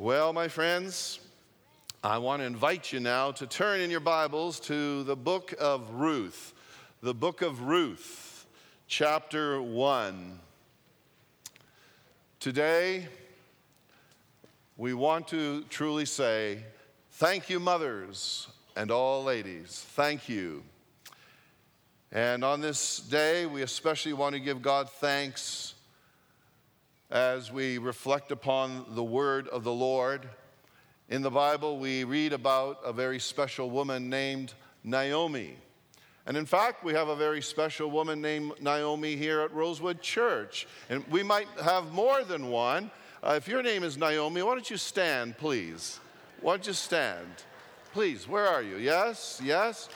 Well, my friends, I want to invite you now to turn in your Bibles to the book of Ruth. The book of Ruth, chapter 1. Today, we want to truly say, Thank you, mothers and all ladies. Thank you. And on this day, we especially want to give God thanks as we reflect upon the word of the Lord. In the Bible, we read about a very special woman named Naomi. And in fact, we have a very special woman named Naomi here at Rosewood Church. And we might have more than one. Uh, if your name is Naomi, why don't you stand, please? Why don't you stand? Please, where are you? Yes, yes.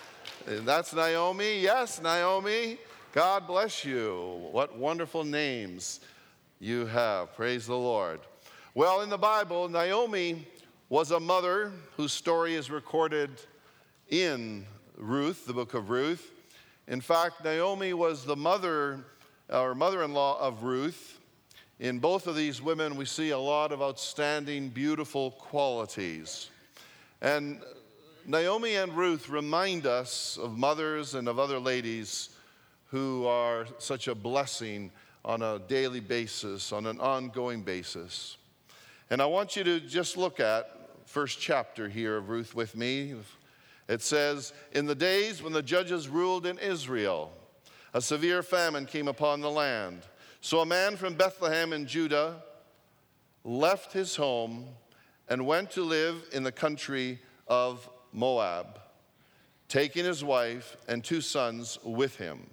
That's Naomi. Yes, Naomi. God bless you. What wonderful names you have. Praise the Lord. Well, in the Bible, Naomi was a mother whose story is recorded in Ruth, the book of Ruth. In fact, Naomi was the mother or mother in law of Ruth. In both of these women, we see a lot of outstanding, beautiful qualities. And Naomi and Ruth remind us of mothers and of other ladies who are such a blessing on a daily basis, on an ongoing basis. And I want you to just look at first chapter here of Ruth with me. It says, In the days when the judges ruled in Israel, a severe famine came upon the land. So a man from Bethlehem in Judah left his home and went to live in the country of Moab, taking his wife and two sons with him.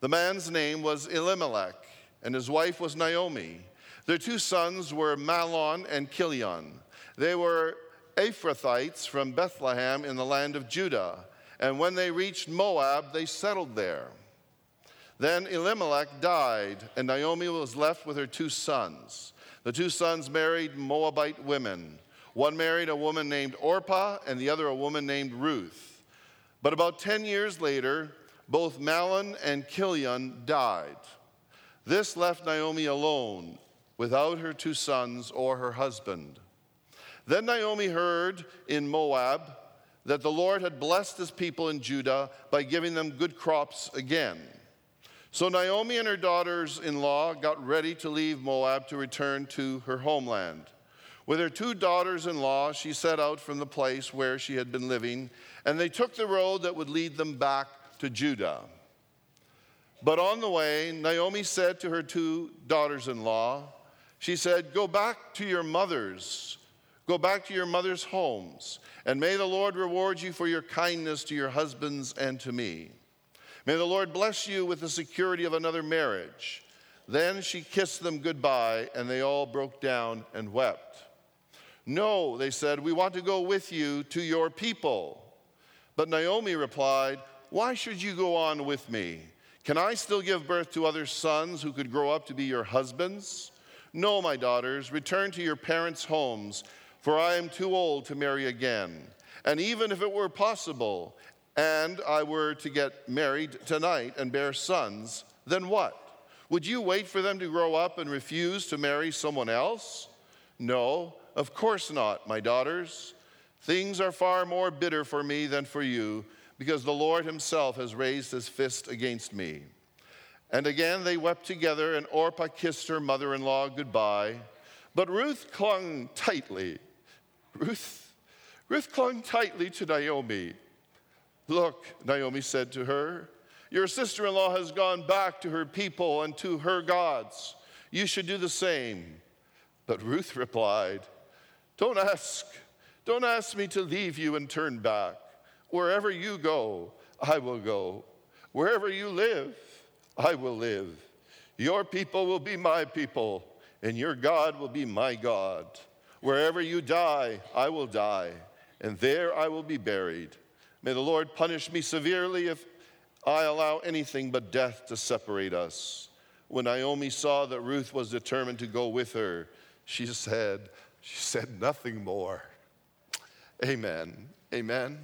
The man's name was Elimelech, and his wife was Naomi. Their two sons were Mahlon and Chilion. They were Ephrathites from Bethlehem in the land of Judah. And when they reached Moab, they settled there. Then Elimelech died, and Naomi was left with her two sons. The two sons married Moabite women. One married a woman named Orpah, and the other a woman named Ruth. But about 10 years later, both Mahlon and Chilion died. This left Naomi alone, without her two sons or her husband. Then Naomi heard in Moab that the Lord had blessed his people in Judah by giving them good crops again. So Naomi and her daughters in law got ready to leave Moab to return to her homeland. With her two daughters in law, she set out from the place where she had been living, and they took the road that would lead them back to Judah. But on the way, Naomi said to her two daughters in law, She said, Go back to your mothers, go back to your mother's homes, and may the Lord reward you for your kindness to your husbands and to me. May the Lord bless you with the security of another marriage. Then she kissed them goodbye, and they all broke down and wept. No, they said, we want to go with you to your people. But Naomi replied, why should you go on with me? Can I still give birth to other sons who could grow up to be your husbands? No, my daughters, return to your parents' homes, for I am too old to marry again. And even if it were possible, and I were to get married tonight and bear sons, then what? Would you wait for them to grow up and refuse to marry someone else? No, of course not, my daughters. Things are far more bitter for me than for you because the Lord himself has raised his fist against me. And again they wept together, and Orpah kissed her mother in law goodbye. But Ruth clung tightly. Ruth, Ruth clung tightly to Naomi. Look, Naomi said to her, your sister in law has gone back to her people and to her gods. You should do the same. But Ruth replied, Don't ask, don't ask me to leave you and turn back. Wherever you go, I will go. Wherever you live, I will live. Your people will be my people, and your God will be my God. Wherever you die, I will die, and there I will be buried. May the Lord punish me severely if I allow anything but death to separate us. When Naomi saw that Ruth was determined to go with her, she said, she said nothing more. Amen. Amen.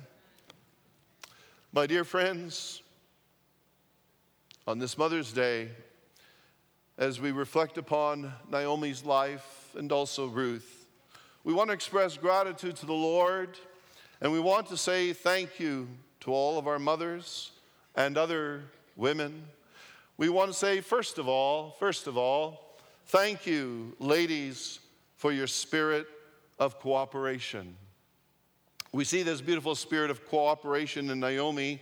My dear friends, on this Mother's Day, as we reflect upon Naomi's life and also Ruth, we want to express gratitude to the Lord, and we want to say thank you to all of our mothers and other women. We want to say, first of all, first of all, thank you, ladies, for your spirit of cooperation. We see this beautiful spirit of cooperation in Naomi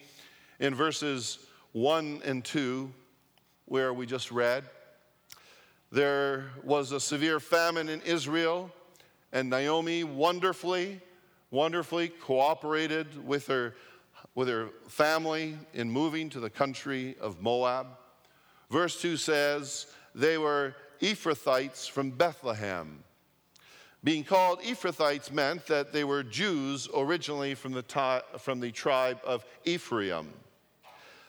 in verses 1 and 2, where we just read. There was a severe famine in Israel, and Naomi wonderfully, wonderfully cooperated with her, with her family in moving to the country of Moab. Verse 2 says, They were Ephrathites from Bethlehem. Being called Ephrathites meant that they were Jews originally from the, from the tribe of Ephraim.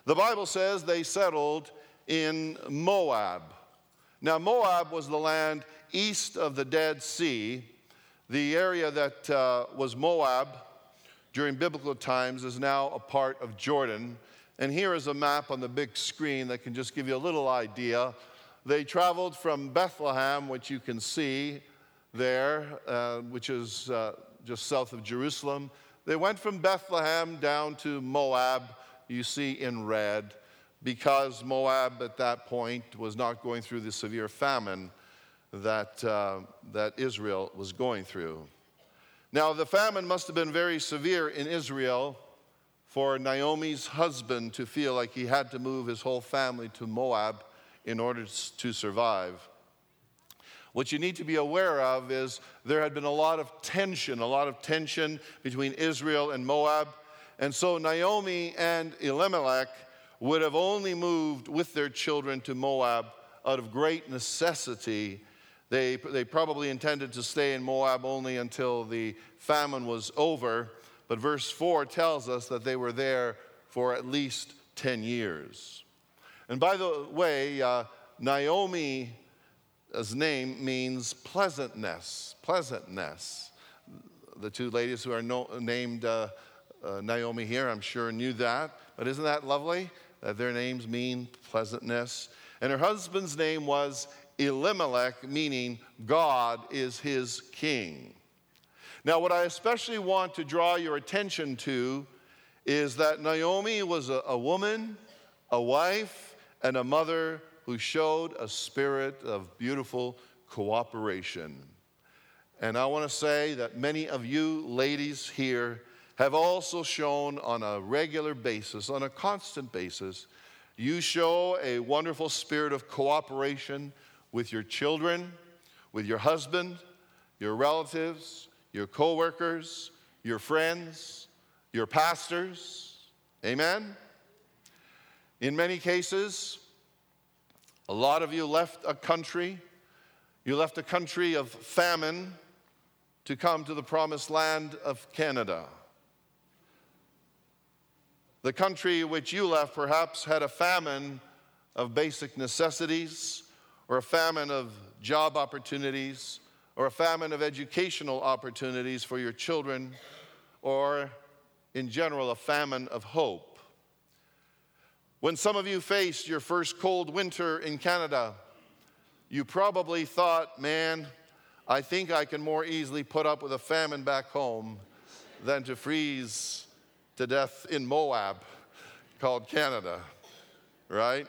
The Bible says they settled in Moab. Now, Moab was the land east of the Dead Sea. The area that uh, was Moab during biblical times is now a part of Jordan. And here is a map on the big screen that can just give you a little idea. They traveled from Bethlehem, which you can see there, uh, which is uh, just south of Jerusalem. They went from Bethlehem down to Moab, you see in red because Moab at that point was not going through the severe famine that, uh, that Israel was going through. Now, the famine must have been very severe in Israel for Naomi's husband to feel like he had to move his whole family to Moab in order to survive. What you need to be aware of is there had been a lot of tension, a lot of tension between Israel and Moab. And so Naomi and Elimelech would have only moved with their children to Moab out of great necessity. They, they probably intended to stay in Moab only until the famine was over, but verse 4 tells us that they were there for at least 10 years. And by the way, uh, Naomi's name means pleasantness, pleasantness. The two ladies who are no, named uh, uh, Naomi here, I'm sure, knew that. But isn't that lovely? That their names mean pleasantness. And her husband's name was Elimelech, meaning God is his king. Now, what I especially want to draw your attention to is that Naomi was a, a woman, a wife, and a mother who showed a spirit of beautiful cooperation. And I want to say that many of you ladies here have also shown on a regular basis, on a constant basis, you show a wonderful spirit of cooperation with your children, with your husband, your relatives, your coworkers, your friends, your pastors. Amen? In many cases, a lot of you left a country. You left a country of famine to come to the promised land of Canada. The country which you left perhaps had a famine of basic necessities, or a famine of job opportunities, or a famine of educational opportunities for your children, or in general, a famine of hope. When some of you faced your first cold winter in Canada, you probably thought, man, I think I can more easily put up with a famine back home than to freeze to death in Moab called Canada, right?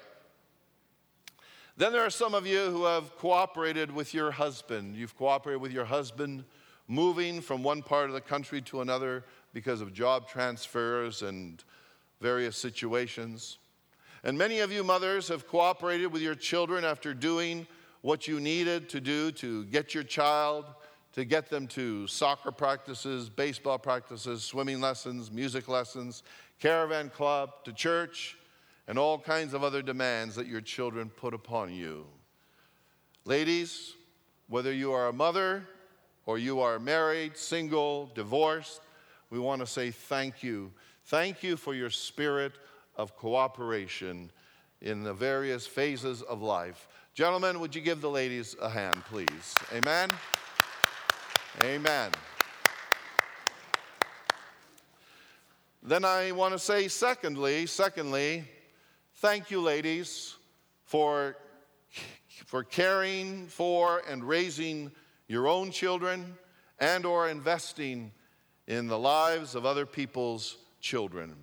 Then there are some of you who have cooperated with your husband. You've cooperated with your husband moving from one part of the country to another because of job transfers and various situations. And many of you mothers have cooperated with your children after doing what you needed to do to get your child to get them to soccer practices, baseball practices, swimming lessons, music lessons, caravan club, to church, and all kinds of other demands that your children put upon you. Ladies, whether you are a mother or you are married, single, divorced, we want to say thank you. Thank you for your spirit of cooperation in the various phases of life. Gentlemen, would you give the ladies a hand, please? Amen. Amen. Then I want to say, secondly, secondly, thank you, ladies, for, for caring for and raising your own children and or investing in the lives of other people's children.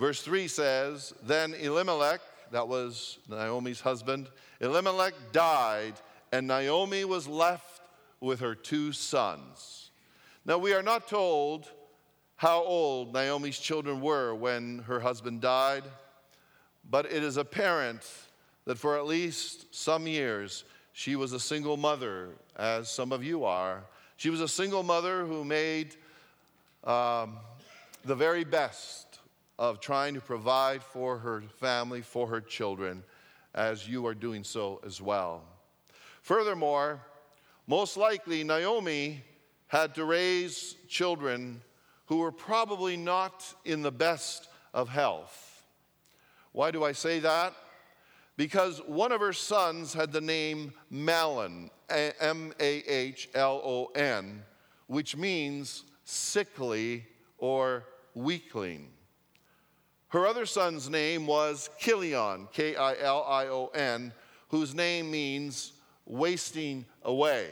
Verse 3 says, Then Elimelech, that was Naomi's husband, Elimelech died, and Naomi was left with her two sons. Now, we are not told how old Naomi's children were when her husband died, but it is apparent that for at least some years she was a single mother, as some of you are. She was a single mother who made um, the very best of trying to provide for her family, for her children, as you are doing so as well. Furthermore, most likely Naomi had to raise children who were probably not in the best of health. Why do I say that? Because one of her sons had the name Mahlon, M A H L O N, which means sickly or weakling. Her other son's name was Kilion, K I L I O N, whose name means wasting away.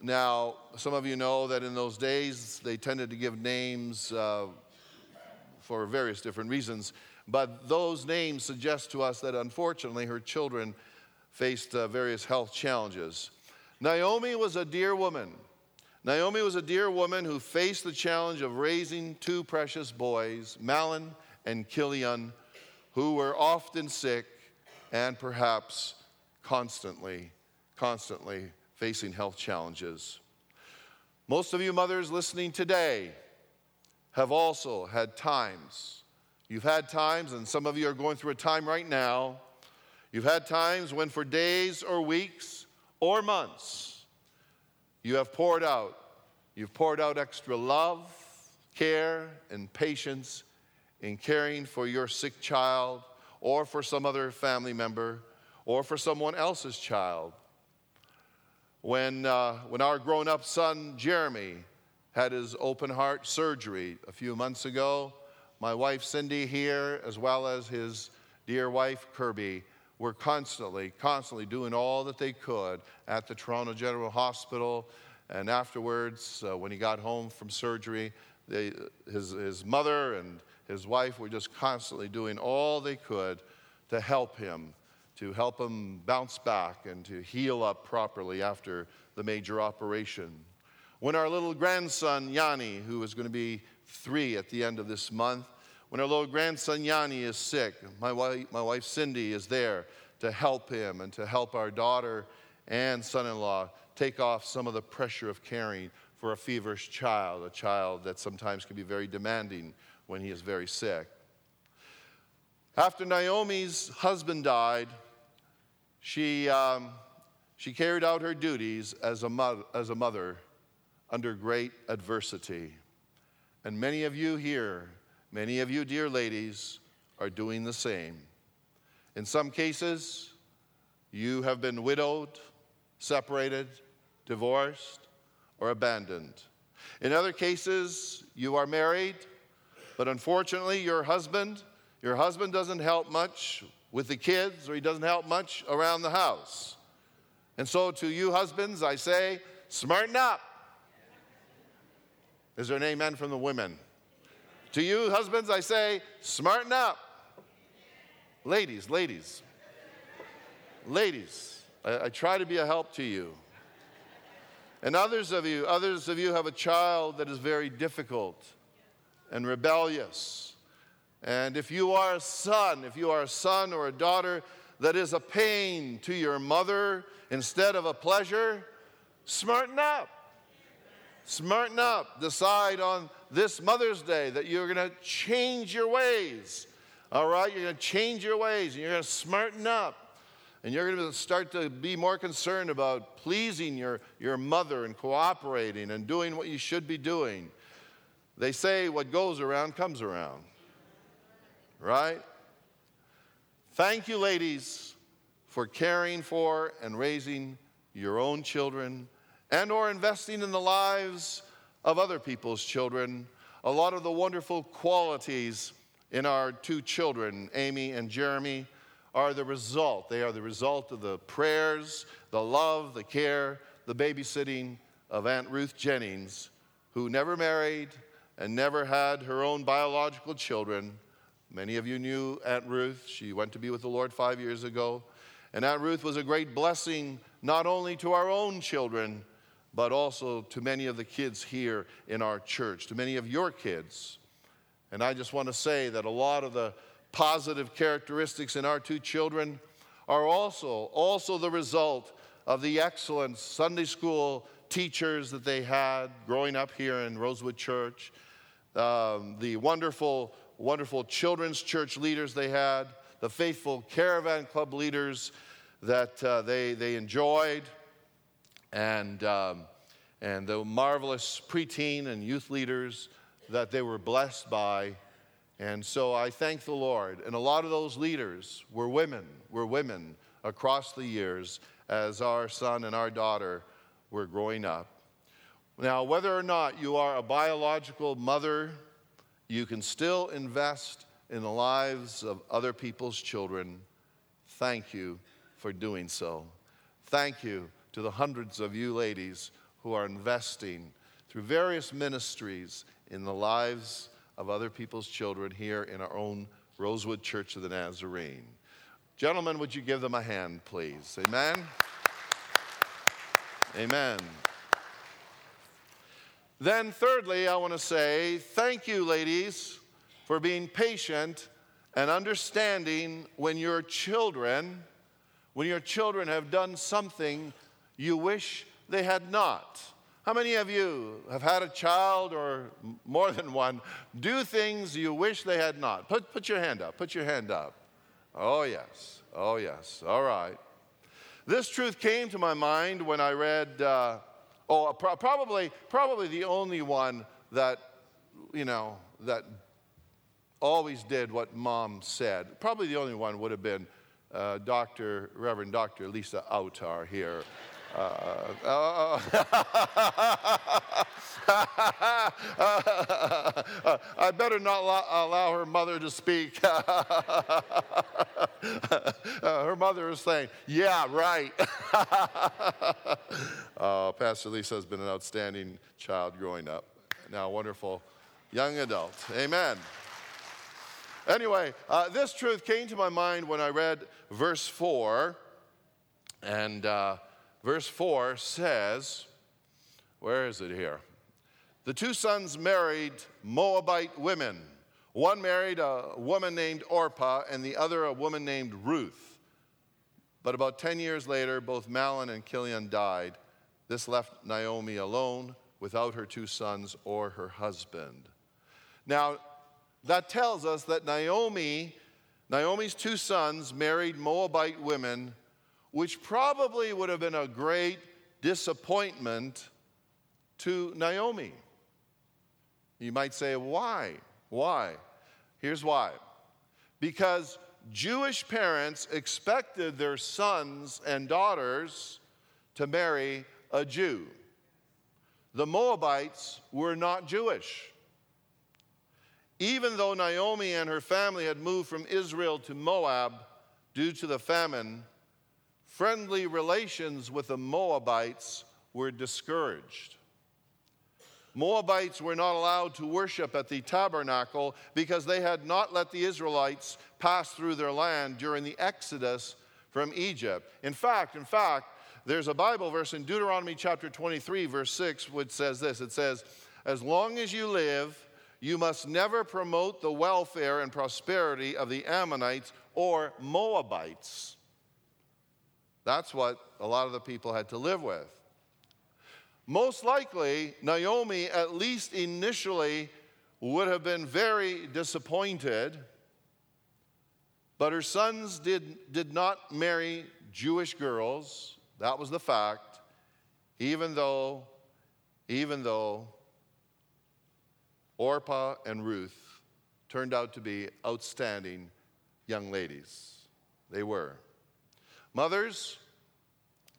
Now, some of you know that in those days they tended to give names uh, for various different reasons, but those names suggest to us that unfortunately her children faced uh, various health challenges. Naomi was a dear woman. Naomi was a dear woman who faced the challenge of raising two precious boys, Mahlon and Kilion, who were often sick and perhaps constantly, constantly facing health challenges. Most of you mothers listening today have also had times. You've had times, and some of you are going through a time right now. You've had times when, for days or weeks or months, you have poured out. You've poured out extra love, care, and patience in caring for your sick child or for some other family member or for someone else's child. When, uh, when our grown up son Jeremy had his open heart surgery a few months ago, my wife Cindy here, as well as his dear wife Kirby, were constantly, constantly doing all that they could at the Toronto General Hospital. And afterwards, uh, when he got home from surgery, they, his, his mother and his wife were just constantly doing all they could to help him, to help him bounce back and to heal up properly after the major operation. When our little grandson, Yanni, who is going to be three at the end of this month, when our little grandson Yanni is sick, my wife, my wife Cindy is there to help him and to help our daughter and son in law take off some of the pressure of caring for a feverish child, a child that sometimes can be very demanding when he is very sick. After Naomi's husband died, she, um, she carried out her duties as a, mo- as a mother under great adversity. And many of you here Many of you, dear ladies, are doing the same. In some cases, you have been widowed, separated, divorced, or abandoned. In other cases, you are married, but unfortunately, your husband, your husband doesn't help much with the kids or he doesn't help much around the house. And so to you husbands, I say, smarten up. Is there an amen from the women? To you, husbands, I say, smarten up. Ladies, ladies, ladies, I, I try to be a help to you. And others of you, others of you have a child that is very difficult and rebellious. And if you are a son, if you are a son or a daughter that is a pain to your mother instead of a pleasure, smarten up. Smarten up. Decide on this Mother's Day that you're going to change your ways. All right? You're going to change your ways and you're going to smarten up. And you're going to start to be more concerned about pleasing your, your mother and cooperating and doing what you should be doing. They say what goes around comes around. Right? Thank you, ladies, for caring for and raising your own children and or investing in the lives of other people's children. A lot of the wonderful qualities in our two children, Amy and Jeremy, are the result. They are the result of the prayers, the love, the care, the babysitting of Aunt Ruth Jennings, who never married and never had her own biological children. Many of you knew Aunt Ruth. She went to be with the Lord five years ago. And Aunt Ruth was a great blessing not only to our own children, but also to many of the kids here in our church, to many of your kids. And I just want to say that a lot of the positive characteristics in our two children are also, also the result of the excellent Sunday school teachers that they had growing up here in Rosewood Church, um, the wonderful, wonderful children's church leaders they had, the faithful caravan club leaders that uh, they, they enjoyed, and, um, and the marvelous preteen and youth leaders that they were blessed by. And so I thank the Lord. And a lot of those leaders were women, were women across the years as our son and our daughter were growing up. Now, whether or not you are a biological mother, you can still invest in the lives of other people's children. Thank you for doing so. Thank you to the hundreds of you ladies who are investing through various ministries in the lives of other people's children here in our own Rosewood Church of the Nazarene. Gentlemen, would you give them a hand, please? Amen. Amen. Then, thirdly, I want to say thank you, ladies, for being patient and understanding when your children, when your children have done something you wish they had not. How many of you have had a child or more than one do things you wish they had not? Put, put your hand up. Put your hand up. Oh, yes. Oh, yes. All right. This truth came to my mind when I read, uh, oh, pro- probably, probably the only one that, you know, that always did what mom said. Probably the only one would have been uh, Dr. Reverend Dr. Lisa Autar here. Uh, I better not allow, her mother to speak. Uh, her mother is saying, Yeah, right. Uh, Pastor Lisa has been an outstanding child growing up. Now, wonderful young adult. Amen. Anyway, uh, this truth came to my mind when I read verse 4. And uh, verse 4 says, Where is it here? The two sons married Moabite women. One married a woman named Orpah, and the other a woman named Ruth. But about 10 years later, both Mahlon and Kilion died. This left Naomi alone without her two sons or her husband. Now, that tells us that Naomi, Naomi's two sons married Moabite women, which probably would have been a great disappointment to Naomi. You might say, why? Why? Here's why. Because Jewish parents expected their sons and daughters to marry a Jew. The Moabites were not Jewish. Even though Naomi and her family had moved from Israel to Moab due to the famine, friendly relations with the Moabites were discouraged. Moabites were not allowed to worship at the tabernacle because they had not let the Israelites pass through their land during the exodus from Egypt. In fact, in fact, there's a Bible verse in Deuteronomy chapter 23, verse 6, which says this it says, As long as you live, you must never promote the welfare and prosperity of the Ammonites or Moabites. That's what a lot of the people had to live with. Most likely, Naomi, at least initially, would have been very disappointed, but her sons did, did not marry Jewish girls. That was the fact, even though, even though Orpah and Ruth turned out to be outstanding young ladies. They were. Mothers,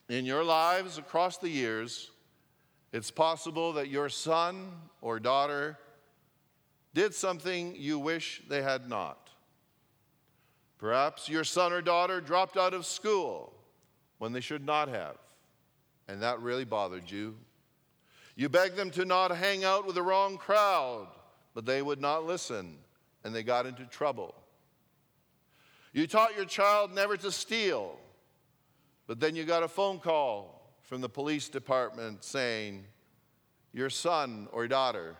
in your lives across the years, it's possible that your son or daughter did something you wish they had not. Perhaps your son or daughter dropped out of school when they should not have, and that really bothered you. You begged them to not hang out with the wrong crowd, but they would not listen and they got into trouble. You taught your child never to steal, but then you got a phone call from the police department saying, Your son or daughter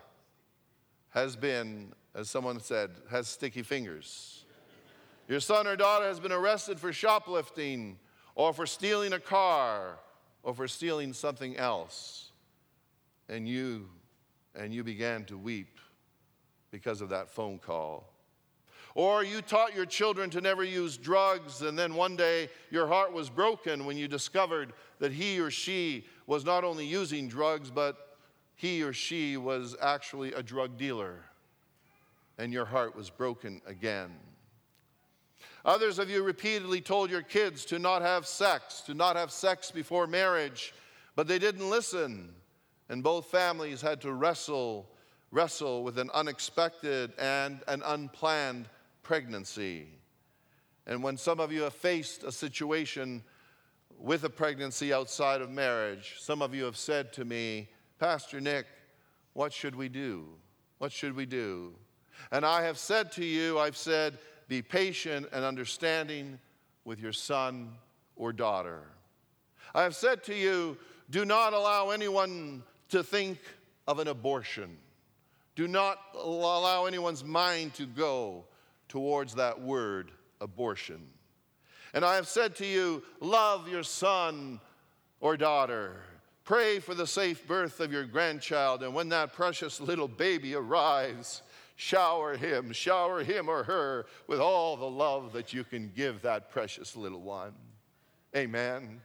has been, as someone said, has sticky fingers. Your son or daughter has been arrested for shoplifting or for stealing a car or for stealing something else. And you and you began to weep because of that phone call. Or you taught your children to never use drugs, and then one day your heart was broken when you discovered that he or she was not only using drugs, but he or she was actually a drug dealer. And your heart was broken again. Others of you repeatedly told your kids to not have sex, to not have sex before marriage, but they didn't listen. And both families had to wrestle, wrestle with an unexpected and an unplanned pregnancy. And when some of you have faced a situation with a pregnancy outside of marriage, some of you have said to me, Pastor Nick, what should we do? What should we do? And I have said to you, I've said, be patient and understanding with your son or daughter. I have said to you, do not allow anyone to think of an abortion. Do not allow anyone's mind to go towards that word, abortion. And I have said to you, love your son or daughter. Pray for the safe birth of your grandchild. And when that precious little baby arrives, shower him, shower him or her with all the love that you can give that precious little one. Amen.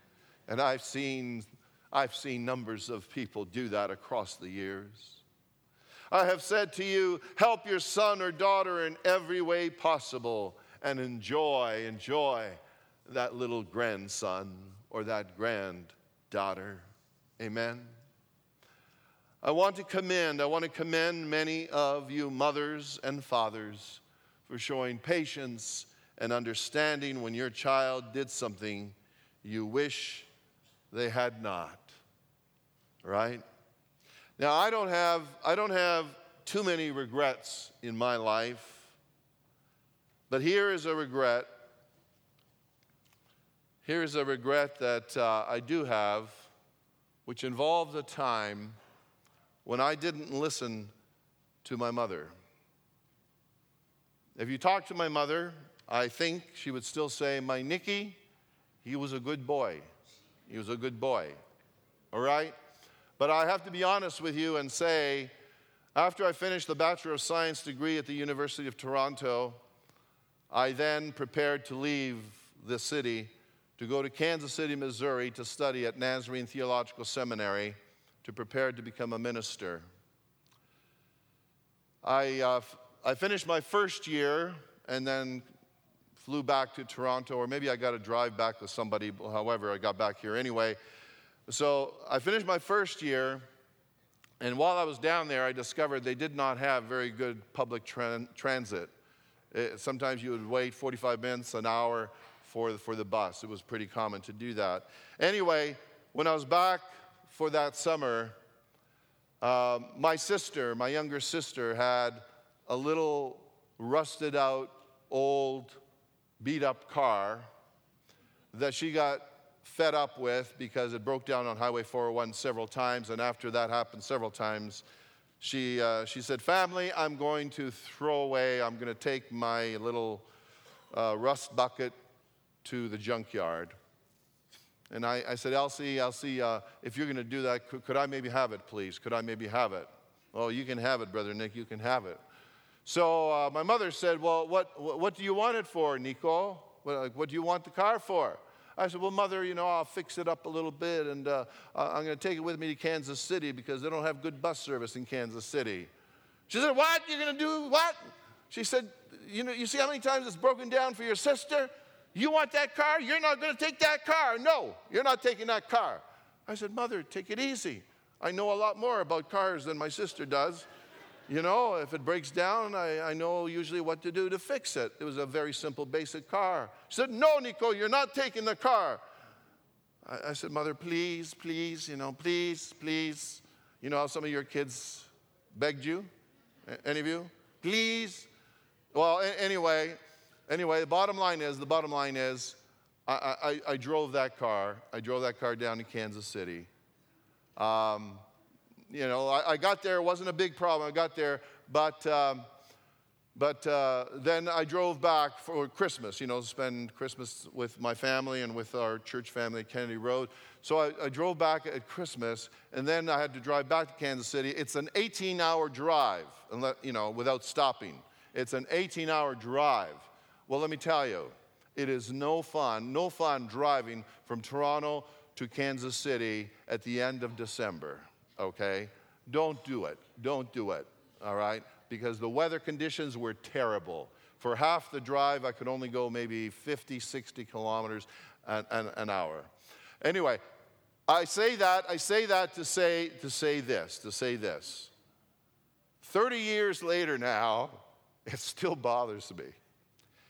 And I've seen, I've seen numbers of people do that across the years. I have said to you, help your son or daughter in every way possible and enjoy, enjoy that little grandson or that granddaughter. Amen. I want to commend, I want to commend many of you mothers and fathers for showing patience and understanding when your child did something you wish they had not. Right? Now, I don't have, I don't have too many regrets in my life, but here is a regret. Here is a regret that uh, I do have, which involves a time when I didn't listen to my mother. If you talk to my mother, I think she would still say, My Nicky, he was a good boy. He was a good boy. All right? But I have to be honest with you and say, after I finished the Bachelor of Science degree at the University of Toronto, I then prepared to leave the city to go to Kansas City, Missouri to study at Nazarene Theological Seminary to prepare to become a minister. I, uh, I finished my first year and then flew back to Toronto, or maybe I got a drive back with somebody, however, I got back here anyway. So I finished my first year, and while I was down there, I discovered they did not have very good public tra- transit. It, sometimes you would wait 45 minutes, an hour for the, for the bus. It was pretty common to do that. Anyway, when I was back for that summer, uh, my sister, my younger sister, had a little rusted out, old, beat up car that she got fed up with because it broke down on Highway 401 several times. And after that happened several times, she, uh, she said, Family, I'm going to throw away, I'm going to take my little uh, rust bucket to the junkyard. And I, I said, Elsie, Elsie, uh, if you're going to do that, could, could I maybe have it, please? Could I maybe have it? Oh, you can have it, Brother Nick, you can have it. So uh, my mother said, Well, what, what do you want it for, Nico? What, what do you want the car for? I said, Well, mother, you know, I'll fix it up a little bit and uh, I'm going to take it with me to Kansas City because they don't have good bus service in Kansas City. She said, What? You're going to do what? She said, You know, you see how many times it's broken down for your sister? You want that car? You're not going to take that car. No, you're not taking that car. I said, Mother, take it easy. I know a lot more about cars than my sister does. You know, if it breaks down, I, I know usually what to do to fix it. It was a very simple, basic car. She said, No, Nico, you're not taking the car. I, I said, Mother, please, please, you know, please, please. You know how some of your kids begged you? Any of you? Please. Well, anyway, anyway, the bottom line is the bottom line is I, I, I drove that car. I drove that car down to Kansas City. Um, you know, I, I, got there. It wasn't a big problem. I got there, but um, but uh, then I drove back for Christmas, you know, spend Christmas with my family and with our church family at Kennedy Road. So I, I, drove back at Christmas, and then I had to drive back to Kansas City. It's an 18 hour drive, you know, without stopping. It's an 18 hour drive. Well, let me tell you, it is no fun, no fun driving from Toronto to Kansas City at the end of December, okay? Don't do it. Don't do it, all right? because the weather conditions were terrible. For half the drive, I could only go maybe 50, 60 kilometers an, an, an hour. Anyway, I say that, I say that to say, to say this, to say this. 30 years later now, it still bothers me.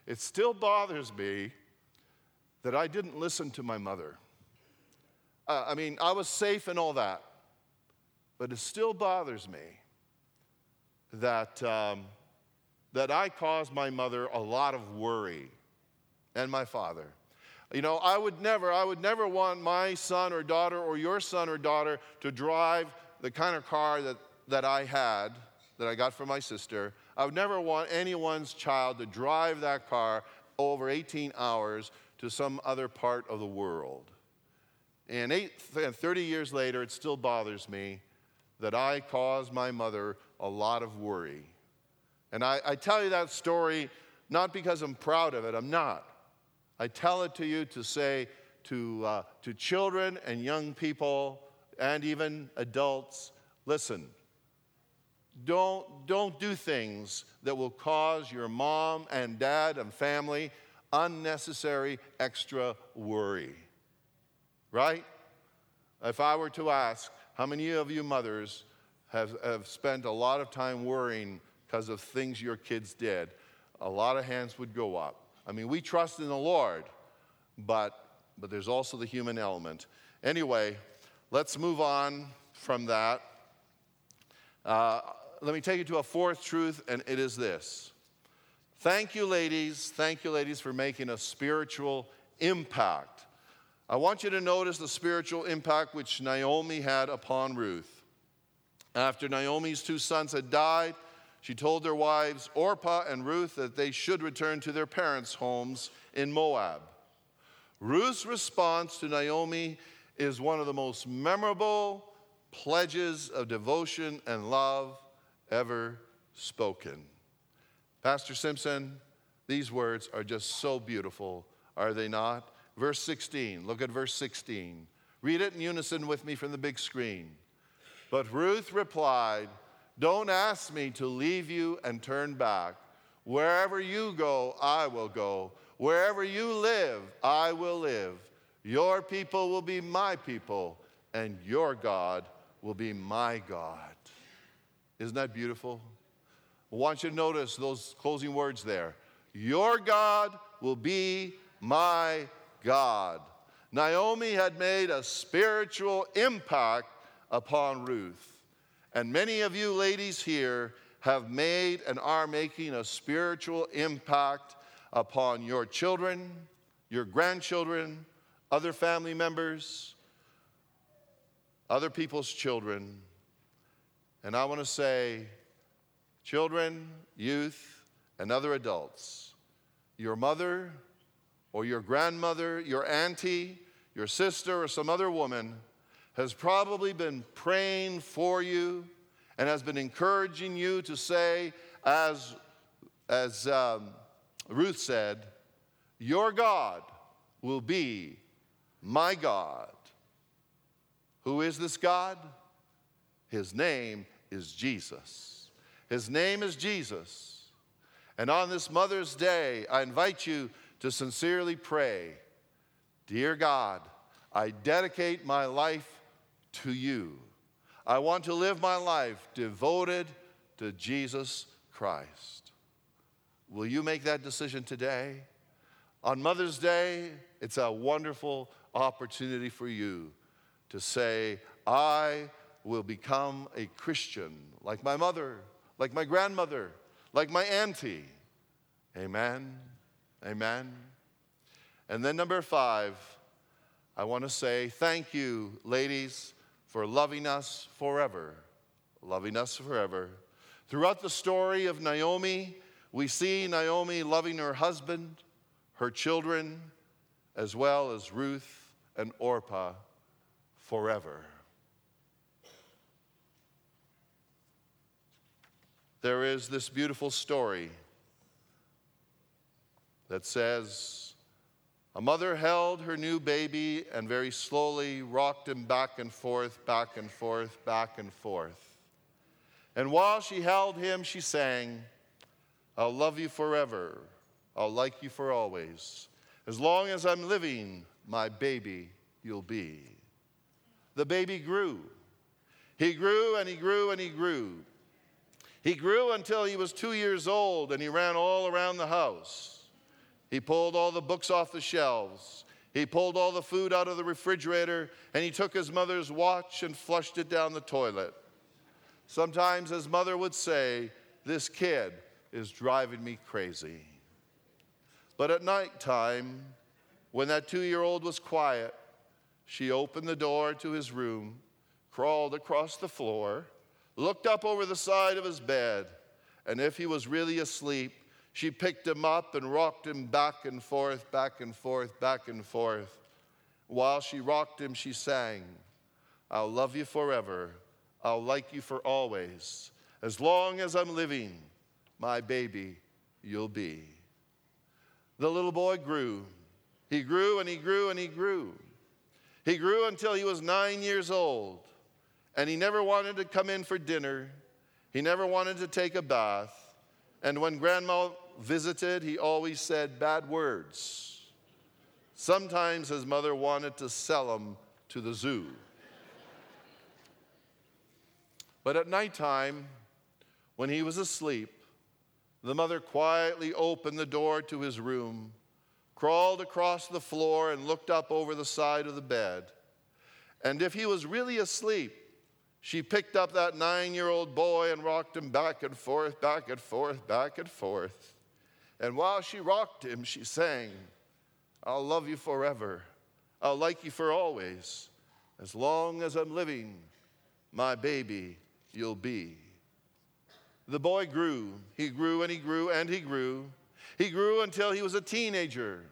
It still bothers me that I didn't listen to my mother. Uh, I mean, I was safe and all that, but it still bothers me that, um, that I caused my mother a lot of worry and my father. You know, I would never, I would never want my son or daughter or your son or daughter to drive the kind of car that, that I had, that I got from my sister. I would never want anyone's child to drive that car over 18 hours to some other part of the world. And, eight, and 30 years later, it still bothers me that I caused my mother a lot of worry. And I, I tell you that story not because I'm proud of it, I'm not. I tell it to you to say to, uh, to children and young people and even adults listen, don't, don't do things that will cause your mom and dad and family unnecessary extra worry. Right? If I were to ask, how many of you mothers have, have spent a lot of time worrying because of things your kids did, a lot of hands would go up. I mean, we trust in the Lord, but, but there's also the human element. Anyway, let's move on from that. Uh, let me take you to a fourth truth, and it is this. Thank you, ladies. Thank you, ladies, for making a spiritual impact. I want you to notice the spiritual impact which Naomi had upon Ruth. After Naomi's two sons had died, she told their wives, Orpah and Ruth, that they should return to their parents' homes in Moab. Ruth's response to Naomi is one of the most memorable pledges of devotion and love ever spoken. Pastor Simpson, these words are just so beautiful, are they not? Verse 16, look at verse 16. Read it in unison with me from the big screen. But Ruth replied, Don't ask me to leave you and turn back. Wherever you go, I will go. Wherever you live, I will live. Your people will be my people, and your God will be my God. Isn't that beautiful? I want you to notice those closing words there. Your God will be my God. Naomi had made a spiritual impact upon Ruth. And many of you ladies here have made and are making a spiritual impact upon your children, your grandchildren, other family members, other people's children. And I want to say, children, youth, and other adults, your mother or your grandmother, your auntie, your sister, or some other woman has probably been praying for you and has been encouraging you to say, as, as um, Ruth said, Your God will be my God. Who is this God? His name is Jesus. His name is Jesus. And on this Mother's Day, I invite you to sincerely pray Dear God, I dedicate my life to you. I want to live my life devoted to Jesus Christ. Will you make that decision today? On Mother's Day, it's a wonderful opportunity for you to say, I will become a Christian, like my mother, like my grandmother, like my auntie. Amen. Amen. And then, number five, I want to say thank you, ladies, for loving us forever. Loving us forever. Throughout the story of Naomi, we see Naomi loving her husband, her children, as well as Ruth and Orpah forever. There is this beautiful story that says a mother held her new baby and very slowly rocked him back and forth, back and forth, back and forth. And while she held him, she sang, I'll love you forever. I'll like you for always. As long as I'm living, my baby you'll be. The baby grew. He grew and he grew and he grew. He grew until he was two years old and he ran all around the house. He pulled all the books off the shelves. He pulled all the food out of the refrigerator and he took his mother's watch and flushed it down the toilet. Sometimes his mother would say, This kid is driving me crazy. But at night time, when that two year old was quiet, she opened the door to his room, crawled across the floor, looked up over the side of his bed, and if he was really asleep, she picked him up and rocked him back and forth, back and forth, back and forth. While she rocked him, she sang, I'll love you forever. I'll like you for always. As long as I'm living, my baby, you'll be. The little boy grew. He grew and he grew and he grew. He grew until he was nine years old, and he never wanted to come in for dinner. He never wanted to take a bath. And when grandma visited, he always said bad words. Sometimes his mother wanted to sell him to the zoo. But at nighttime, when he was asleep, the mother quietly opened the door to his room, crawled across the floor, and looked up over the side of the bed. And if he was really asleep, she picked up that nine year old boy and rocked him back and forth, back and forth, back and forth. And while she rocked him, she sang, I'll love you forever. I'll like you for always. As long as I'm living, my baby you'll be. The boy grew. He grew and he grew and he grew. He grew until he was a teenager.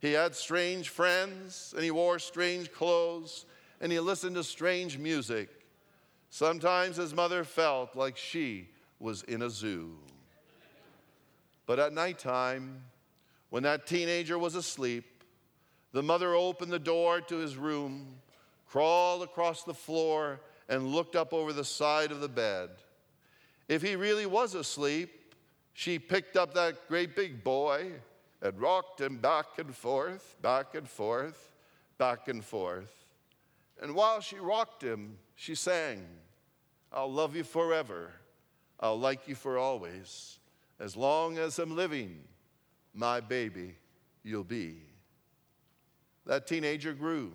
He had strange friends and he wore strange clothes and he listened to strange music. Sometimes his mother felt like she was in a zoo. But at nighttime, when that teenager was asleep, the mother opened the door to his room, crawled across the floor, and looked up over the side of the bed. If he really was asleep, she picked up that great big boy and rocked him back and forth, back and forth, back and forth. And while she rocked him, she sang, I'll love you forever. I'll like you for always. As long as I'm living, my baby you'll be. That teenager grew.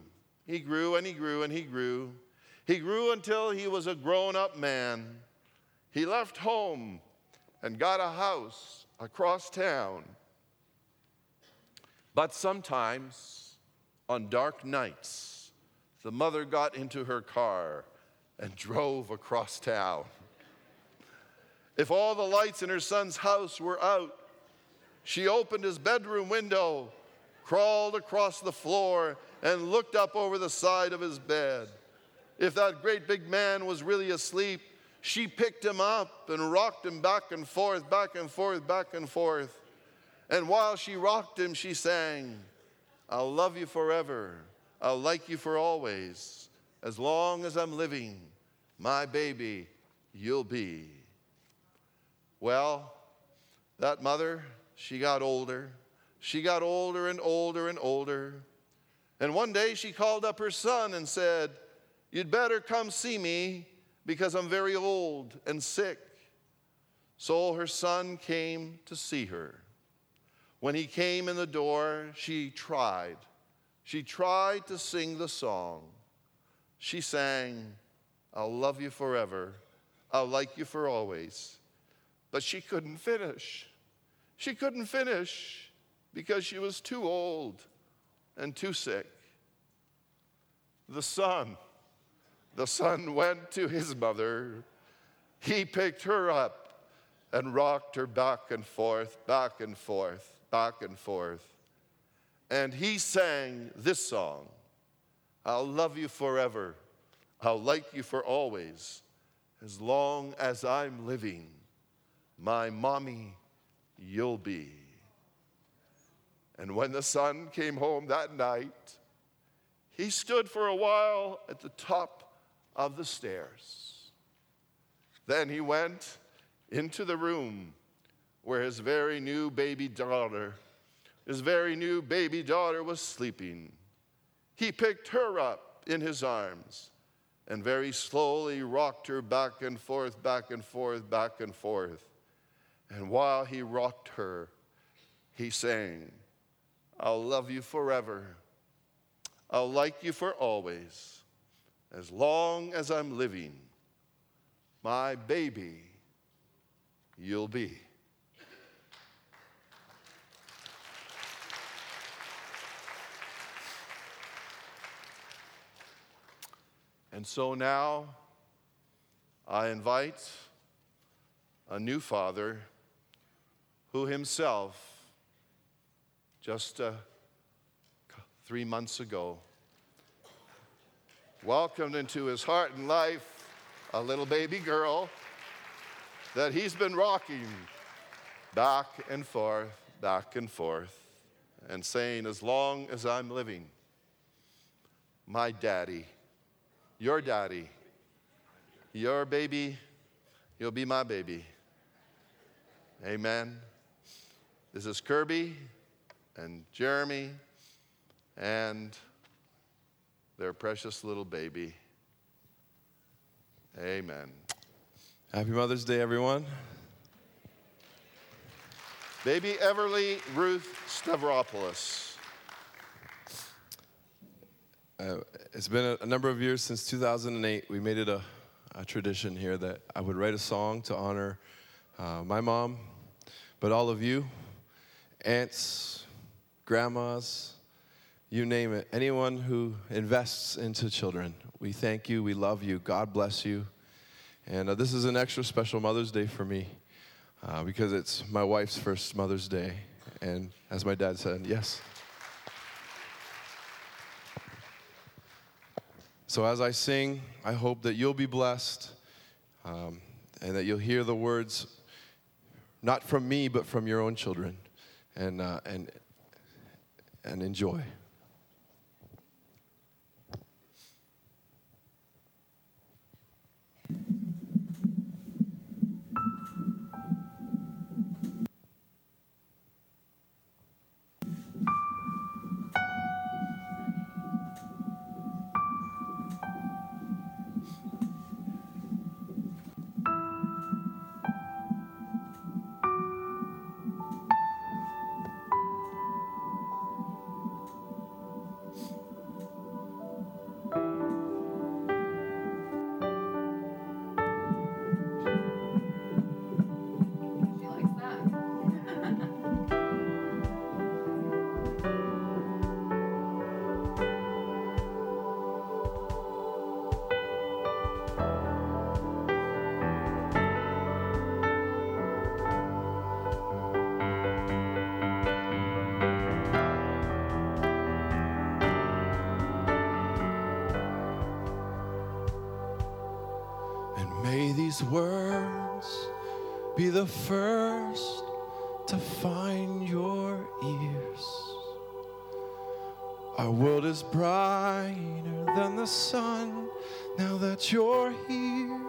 He grew and he grew and he grew. He grew until he was a grown up man. He left home and got a house across town. But sometimes, on dark nights, the mother got into her car and drove across town. If all the lights in her son's house were out, she opened his bedroom window, crawled across the floor, and looked up over the side of his bed. If that great big man was really asleep, she picked him up and rocked him back and forth, back and forth, back and forth. And while she rocked him, she sang, I'll love you forever. I'll like you for always. As long as I'm living, my baby, you'll be. Well, that mother, she got older. She got older and older and older. And one day she called up her son and said, You'd better come see me because I'm very old and sick. So her son came to see her. When he came in the door, she tried. She tried to sing the song. She sang, I'll love you forever. I'll like you for always. But she couldn't finish. She couldn't finish because she was too old and too sick. The son, the son went to his mother. He picked her up and rocked her back and forth, back and forth, back and forth. And he sang this song I'll love you forever. I'll like you for always. As long as I'm living, my mommy, you'll be. And when the son came home that night, he stood for a while at the top of the stairs. Then he went into the room where his very new baby daughter, his very new baby daughter was sleeping. He picked her up in his arms and very slowly rocked her back and forth, back and forth, back and forth. And while he rocked her, he sang, I'll love you forever. I'll like you for always. As long as I'm living, my baby, you'll be. And so now I invite a new father who himself, just uh, three months ago, welcomed into his heart and life a little baby girl that he's been rocking back and forth, back and forth, and saying, As long as I'm living, my daddy your daddy. Your baby, you'll be my baby. Amen. This is Kirby and Jeremy and their precious little baby. Amen. Happy Mother's Day, everyone. Baby Everly Ruth Stavropoulos. Uh, it's been a, a, number of years since 2008. We made it a, a, tradition here that I would write a song to honor uh, my mom, but all of you, aunts, grandmas, you name it, anyone who invests into children. We thank you, we love you, God bless you. And uh, this is an extra special Mother's Day for me uh, because it's my wife's first Mother's Day. And as my dad said, yes. So, as I sing, I hope that you'll be blessed um, and that you'll hear the words not from me, but from your own children and, uh, and, and enjoy. These words be the first to find your ears. Our world is brighter than the sun now that you're here.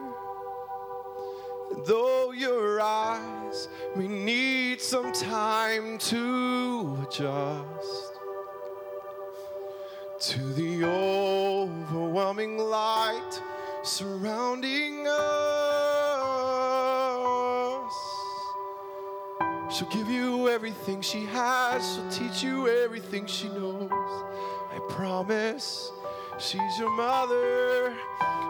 Though your eyes may need some time to adjust to the overwhelming light surrounding us. She'll give you everything she has, she'll teach you everything she knows. I promise she's your mother,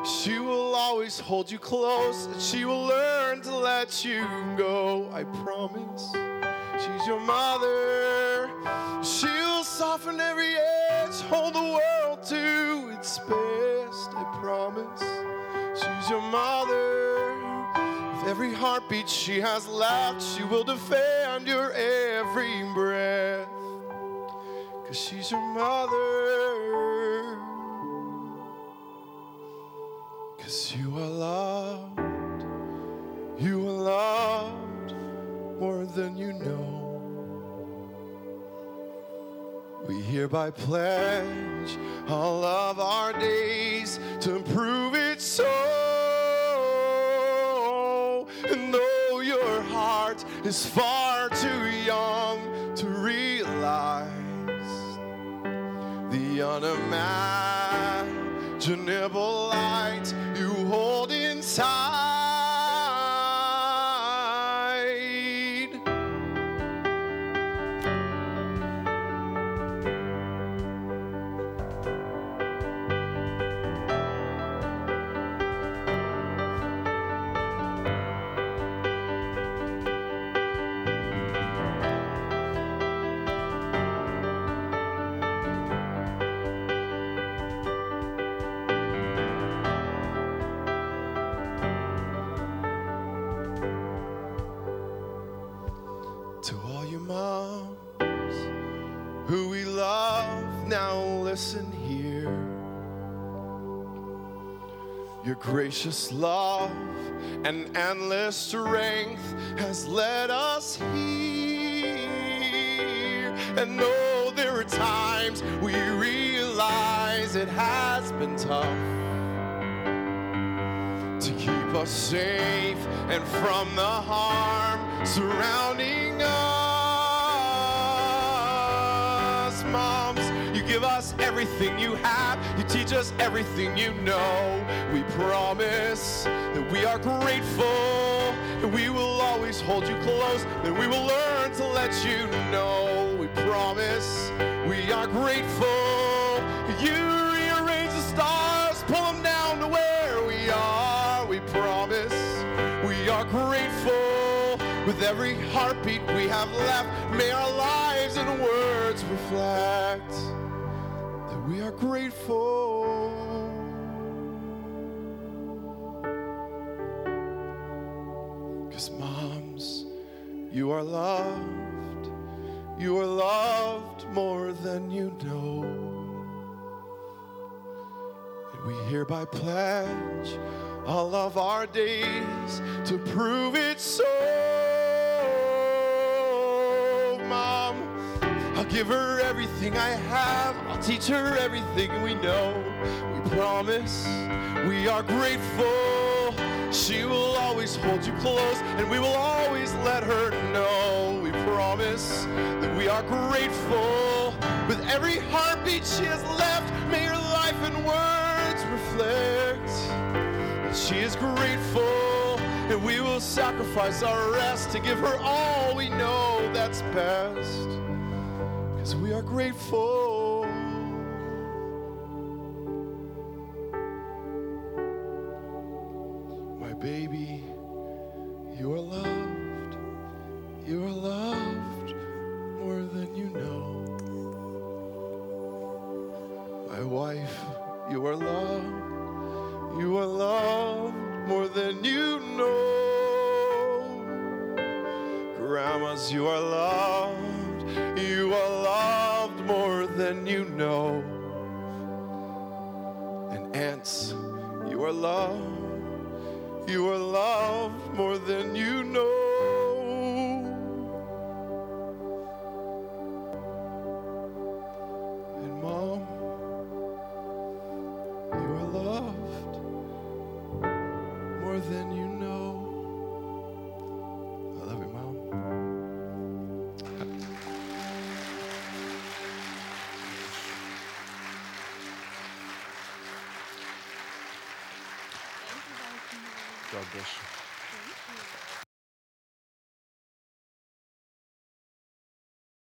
She will always hold you close, and she will learn to let you go. I promise. She's your mother. She'll soften every edge, hold the world to its best. I promise. Your mother. With every heartbeat she has left, she will defend your every breath. Cause she's your mother. Cause you are loved. You are loved more than you know. We hereby pledge all of our days to prove it so. Is far too young to realize the unimaginable light gracious love and endless strength has led us here. And though there are times we realize it has been tough to keep us safe and from the harm surrounding give us everything you have, you teach us everything you know. We promise that we are grateful and we will always hold you close, and we will learn to let you know. We promise we are grateful. You rearrange the stars, pull them down to where we are. We promise we are grateful with every heartbeat we have left. May our lives and words reflect that we are grateful. Because, moms, you are loved. You are loved more than you know. And we hereby pledge all of our days to prove it so. Mom, I'll give her everything I have, I'll teach her everything we know. We promise we are grateful. She will always hold you close, and we will always let her know. We promise that we are grateful. With every heartbeat she has left, may her life and words reflect that she is grateful, and we will sacrifice our rest to give her all we know that's best. We are grateful.